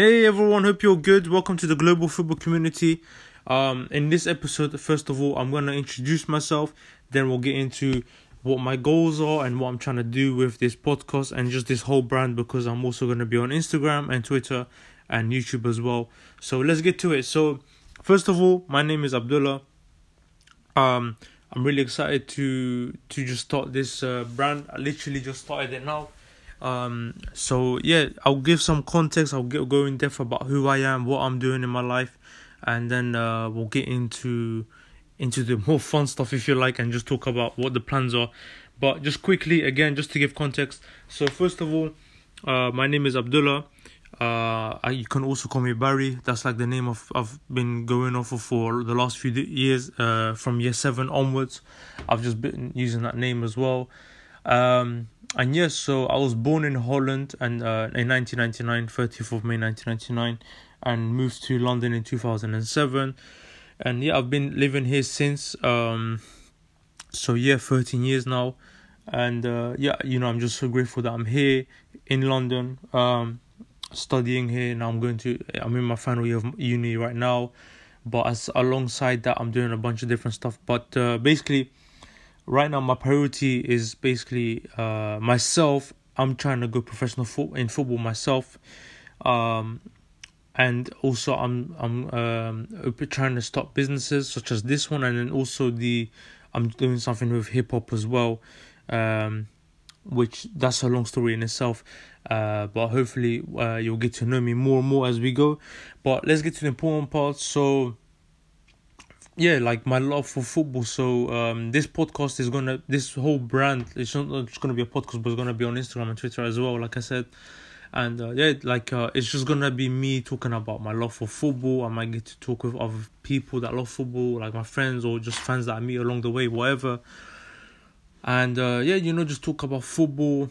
Hey everyone, hope you're good. Welcome to the global football community. Um, in this episode, first of all, I'm gonna introduce myself. Then we'll get into what my goals are and what I'm trying to do with this podcast and just this whole brand because I'm also gonna be on Instagram and Twitter and YouTube as well. So let's get to it. So first of all, my name is Abdullah. Um, I'm really excited to to just start this uh, brand. I literally just started it now. Um, so yeah, I'll give some context. I'll get, go in depth about who I am, what I'm doing in my life, and then uh, we'll get into into the more fun stuff if you like, and just talk about what the plans are. But just quickly, again, just to give context. So first of all, uh, my name is Abdullah. Uh, I, you can also call me Barry. That's like the name of I've been going off of for the last few years. Uh, from year seven onwards, I've just been using that name as well. Um, and yes, so I was born in Holland and uh, in 1999, 30th of May 1999, and moved to London in 2007. And yeah, I've been living here since. Um, so yeah, 13 years now, and uh, yeah, you know, I'm just so grateful that I'm here in London, um, studying here. Now I'm going to. I'm in my final year of uni right now, but as alongside that, I'm doing a bunch of different stuff. But uh, basically right now my priority is basically uh, myself. I'm trying to go professional fo- in football myself, um, and also I'm I'm um, trying to start businesses such as this one, and then also the I'm doing something with hip hop as well, um, which that's a long story in itself. Uh, but hopefully uh, you'll get to know me more and more as we go. But let's get to the important part. So yeah, like my love for football. So um, this podcast is gonna, this whole brand, it's not just gonna be a podcast, but it's gonna be on Instagram and Twitter as well. Like I said, and uh, yeah, like uh, it's just gonna be me talking about my love for football. I might get to talk with other people that love football, like my friends or just fans that I meet along the way, whatever. And uh, yeah, you know, just talk about football.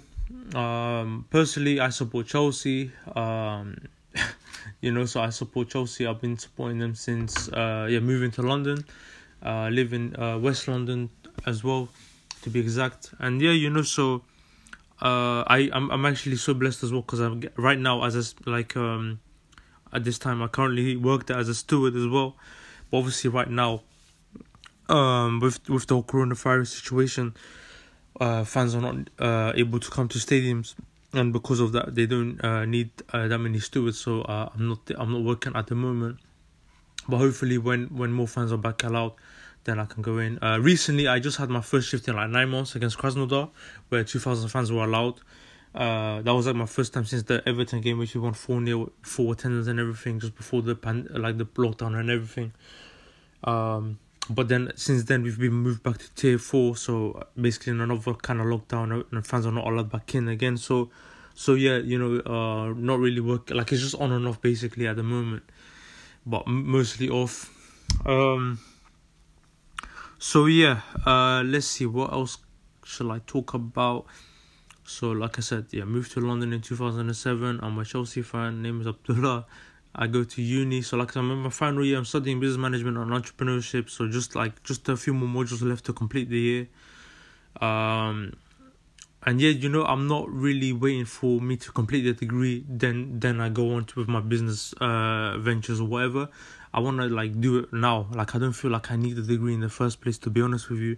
Um, personally, I support Chelsea. Um, you know, so I support Chelsea. I've been supporting them since uh, yeah moving to London. Uh, live in uh, West London as well, to be exact. And yeah, you know, so uh, I I'm I'm actually so blessed as well because I'm right now as a like um at this time I currently work as a steward as well. But obviously, right now, um, with with the coronavirus situation, uh, fans are not uh able to come to stadiums and because of that, they don't uh, need uh, that many stewards. So uh, I'm not I'm not working at the moment, but hopefully when when more fans are back allowed, then I can go in. Uh, recently, I just had my first shift in like nine months against Krasnodar, where two thousand fans were allowed. Uh, that was like my first time since the Everton game, which we won four 0 four attendance and everything, just before the pan like the lockdown and everything. Um, but then since then we've been moved back to tier four so basically in another kind of lockdown and fans are not allowed back in again. So so yeah you know uh not really work like it's just on and off basically at the moment. But mostly off. Um so yeah uh let's see what else shall i talk about? So like i said yeah moved to london in 2007 i'm a chelsea fan. Name is abdullah I go to uni. So like I'm in my final year, I'm studying business management and entrepreneurship. So just like just a few more modules left to complete the year. Um, and yeah, you know, I'm not really waiting for me to complete the degree. Then then I go on to with my business uh ventures or whatever. I want to like do it now. Like I don't feel like I need the degree in the first place. To be honest with you,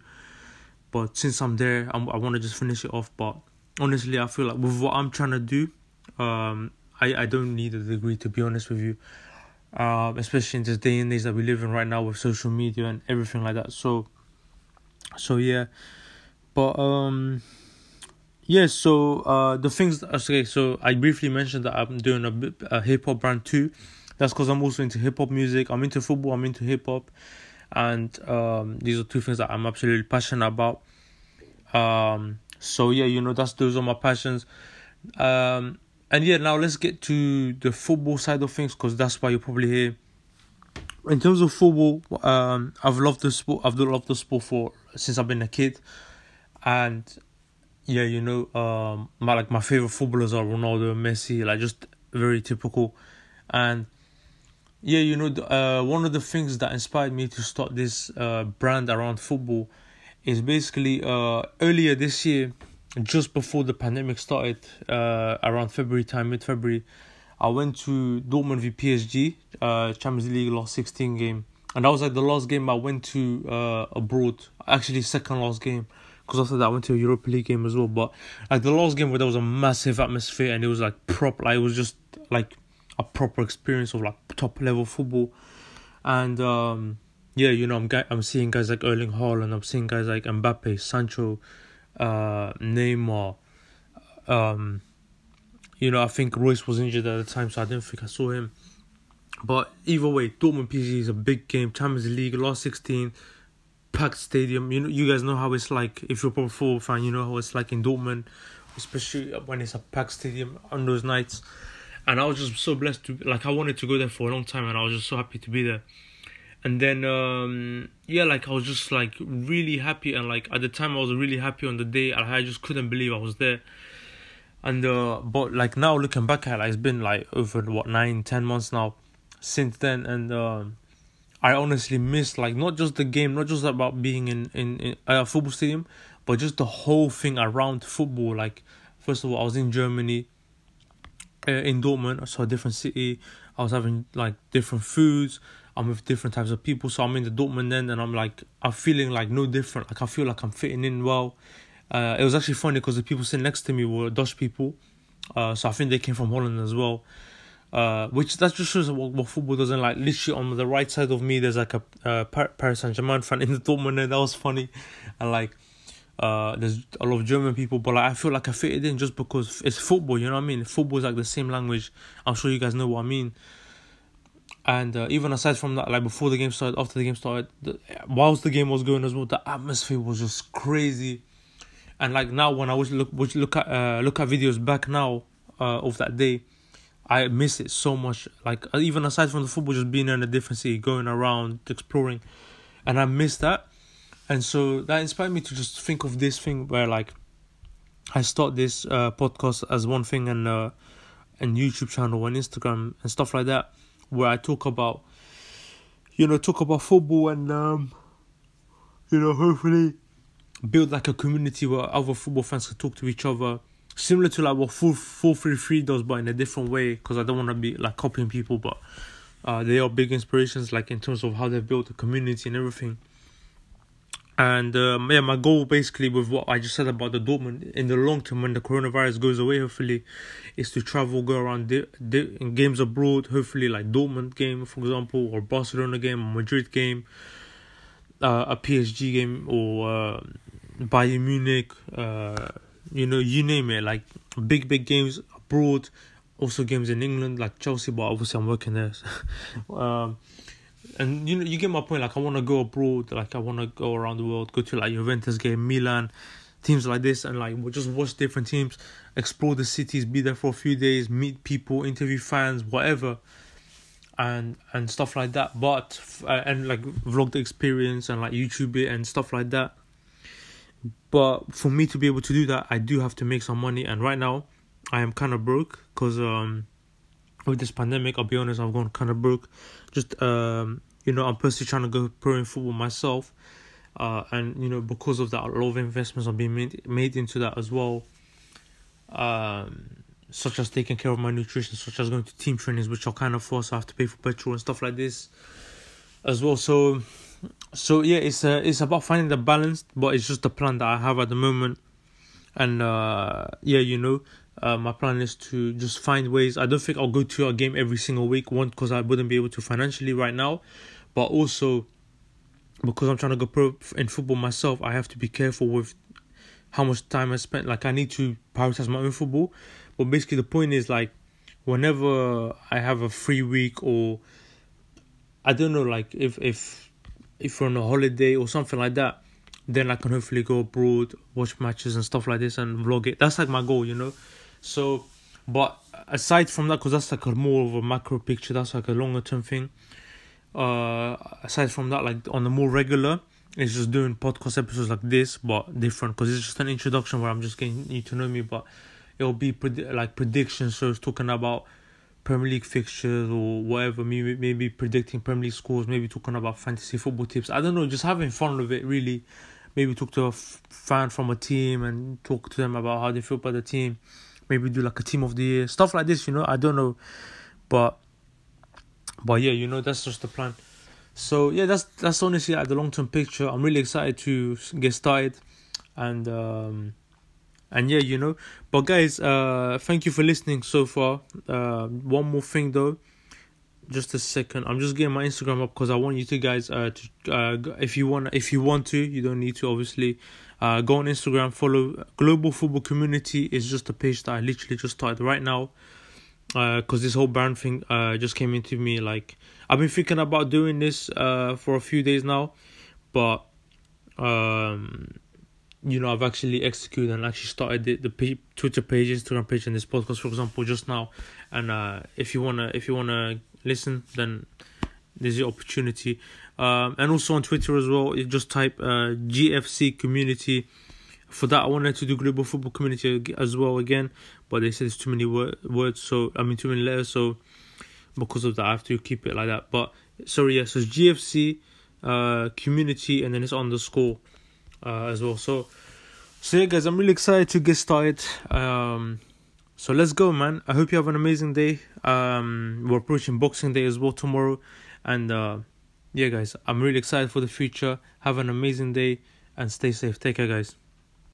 but since I'm there, I'm, I want to just finish it off. But honestly, I feel like with what I'm trying to do, um, I, I don't need a degree to be honest with you. Uh, especially in this day and age that we live in right now with social media and everything like that. So, so yeah, but um, yeah. So uh, the things. Okay, so I briefly mentioned that I'm doing a, a hip hop brand too. That's because I'm also into hip hop music. I'm into football. I'm into hip hop, and um, these are two things that I'm absolutely passionate about. Um, so yeah, you know that's those are my passions. Um, and yeah, now let's get to the football side of things because that's why you're probably here. In terms of football, um, I've loved the sport. I've loved the sport for since I've been a kid, and yeah, you know, um, my like my favorite footballers are Ronaldo, Messi, like just very typical, and yeah, you know, uh, one of the things that inspired me to start this uh brand around football is basically uh earlier this year just before the pandemic started, uh, around February time, mid February, I went to Dortmund v PSG, uh, Champions League last 16 game, and that was like the last game I went to uh, abroad. Actually, second last game, because after that I went to a Europa League game as well. But like the last game where there was a massive atmosphere and it was like proper, like it was just like a proper experience of like top level football, and um, yeah, you know I'm I'm seeing guys like Erling Haaland, I'm seeing guys like Mbappe, Sancho, uh, Neymar, um you know, I think Reus was injured at the time, so I didn't think I saw him. But either way, Dortmund PSG is a big game. Champions League, last 16, packed stadium. You know, you guys know how it's like. If you're a football fan, you know how it's like in Dortmund, especially when it's a packed stadium on those nights. And I was just so blessed to like I wanted to go there for a long time, and I was just so happy to be there. And then um yeah, like I was just like really happy, and like at the time I was really happy on the day. I just couldn't believe I was there and uh, but like now looking back at it, like, it's been like over what nine, ten months now since then, and uh, I honestly miss like not just the game, not just about being in in, in a football stadium, but just the whole thing around football. Like first of all, I was in Germany, uh, in Dortmund, so a different city. I was having like different foods. I'm with different types of people, so I'm in the Dortmund then, and I'm like I'm feeling like no different. Like I feel like I'm fitting in well uh, it was actually funny because the people sitting next to me were Dutch people, uh, so I think they came from Holland as well. Uh, which that just shows what, what, football doesn't like. Literally on the right side of me, there's like a uh, Paris Saint Germain fan in the Dortmund, and that was funny. And like, uh, there's a lot of German people, but like I feel like I fitted in just because it's football. You know what I mean? Football is like the same language. I'm sure you guys know what I mean. And uh, even aside from that, like before the game started, after the game started, the, whilst the game was going as well, the atmosphere was just crazy and like now when I was look was look at uh, look at videos back now uh, of that day, I miss it so much. Like uh, even aside from the football, just being in a different city, going around, exploring, and I miss that. And so that inspired me to just think of this thing where like I start this uh, podcast as one thing and uh, and YouTube channel and Instagram and stuff like that, where I talk about you know talk about football and um, you know hopefully build like a community where other football fans can talk to each other. Similar to like what 433 does but in a different way because i don't want to be like copying people but uh, they are big inspirations like in terms of how they've built a community and everything and um, yeah my goal basically with what i just said about the dortmund in the long term when the coronavirus goes away hopefully is to travel go around di- di- in games abroad hopefully like dortmund game for example or barcelona game or madrid game uh, a PSG game or uh, Bayern Munich, uh, you know, you name it, like big, big games abroad, also games in England, like Chelsea, but obviously I'm working there. So, um, and you know, you get my point. Like, I want to go abroad, like, I want to go around the world, go to like Juventus game, Milan, teams like this, and like, we'll just watch different teams, explore the cities, be there for a few days, meet people, interview fans, whatever and and stuff like that but uh, and like vlog the experience and like youtube it and stuff like that but for me to be able to do that, I do have to make some money. And right now, I am kind of broke because um, with this pandemic, I'll be honest, I've gone kind of broke. Just um, you know, I'm personally trying to go pro in football myself, uh, and you know, because of that, a lot of investments are being made made into that as well. Um, such as taking care of my nutrition, such as going to team trainings, which are kind of forced. I have to pay for petrol and stuff like this, as well. So so yeah, it's uh, it's about finding the balance, but it's just the plan that I have at the moment, and uh, yeah, you know, uh, my plan is to just find ways. I don't think I'll go to a game every single week, one because I wouldn't be able to financially right now, but also because I'm trying to go pro in football myself, I have to be careful with how much time I spend. Like I need to prioritize my own football, but basically the point is like whenever I have a free week or I don't know, like if if if we're on a holiday or something like that, then I can hopefully go abroad, watch matches and stuff like this, and vlog it. That's like my goal, you know. So, but aside from that, because that's like a more of a macro picture, that's like a longer term thing. Uh, aside from that, like on the more regular, it's just doing podcast episodes like this, but different because it's just an introduction where I'm just getting you to know me. But it'll be pred- like predictions, so it's talking about Premier League fixtures or whatever, maybe maybe predicting Premier League scores, maybe talking about fantasy football tips. I don't know, just having fun with it really. Maybe talk to a f- fan from a team and talk to them about how they feel about the team. maybe do like a team of the year stuff like this. You know, I don't know, but but yeah, you know that's just the plan. So yeah, that's that's honestly like the long term picture. I'm really excited to get started, and um, and yeah, you know. But guys, uh, thank you for listening so far. Uh, one more thing though, just a second. I'm just getting my Instagram up because I want you to guys uh to uh if you want if you want to you don't need to obviously uh go on Instagram follow Global Football Community is just a page that I literally just started right now because uh, this whole brand thing uh, just came into me. Like I've been thinking about doing this uh, for a few days now, but um, you know I've actually executed and actually started the, the Twitter page, Instagram page, and this podcast, for example, just now. And uh, if you wanna if you wanna listen, then there's your opportunity. Um, and also on Twitter as well, you just type uh, GFC community for that, I wanted to do global football community as well again, but they said it's too many wor- words, so I mean too many letters, so because of that, I have to keep it like that. But sorry, yes, yeah, so it's GFC uh, community, and then it's underscore uh, as well. So, so yeah, guys, I'm really excited to get started. Um, so let's go, man. I hope you have an amazing day. Um, we're approaching Boxing Day as well tomorrow, and uh, yeah, guys, I'm really excited for the future. Have an amazing day and stay safe. Take care, guys.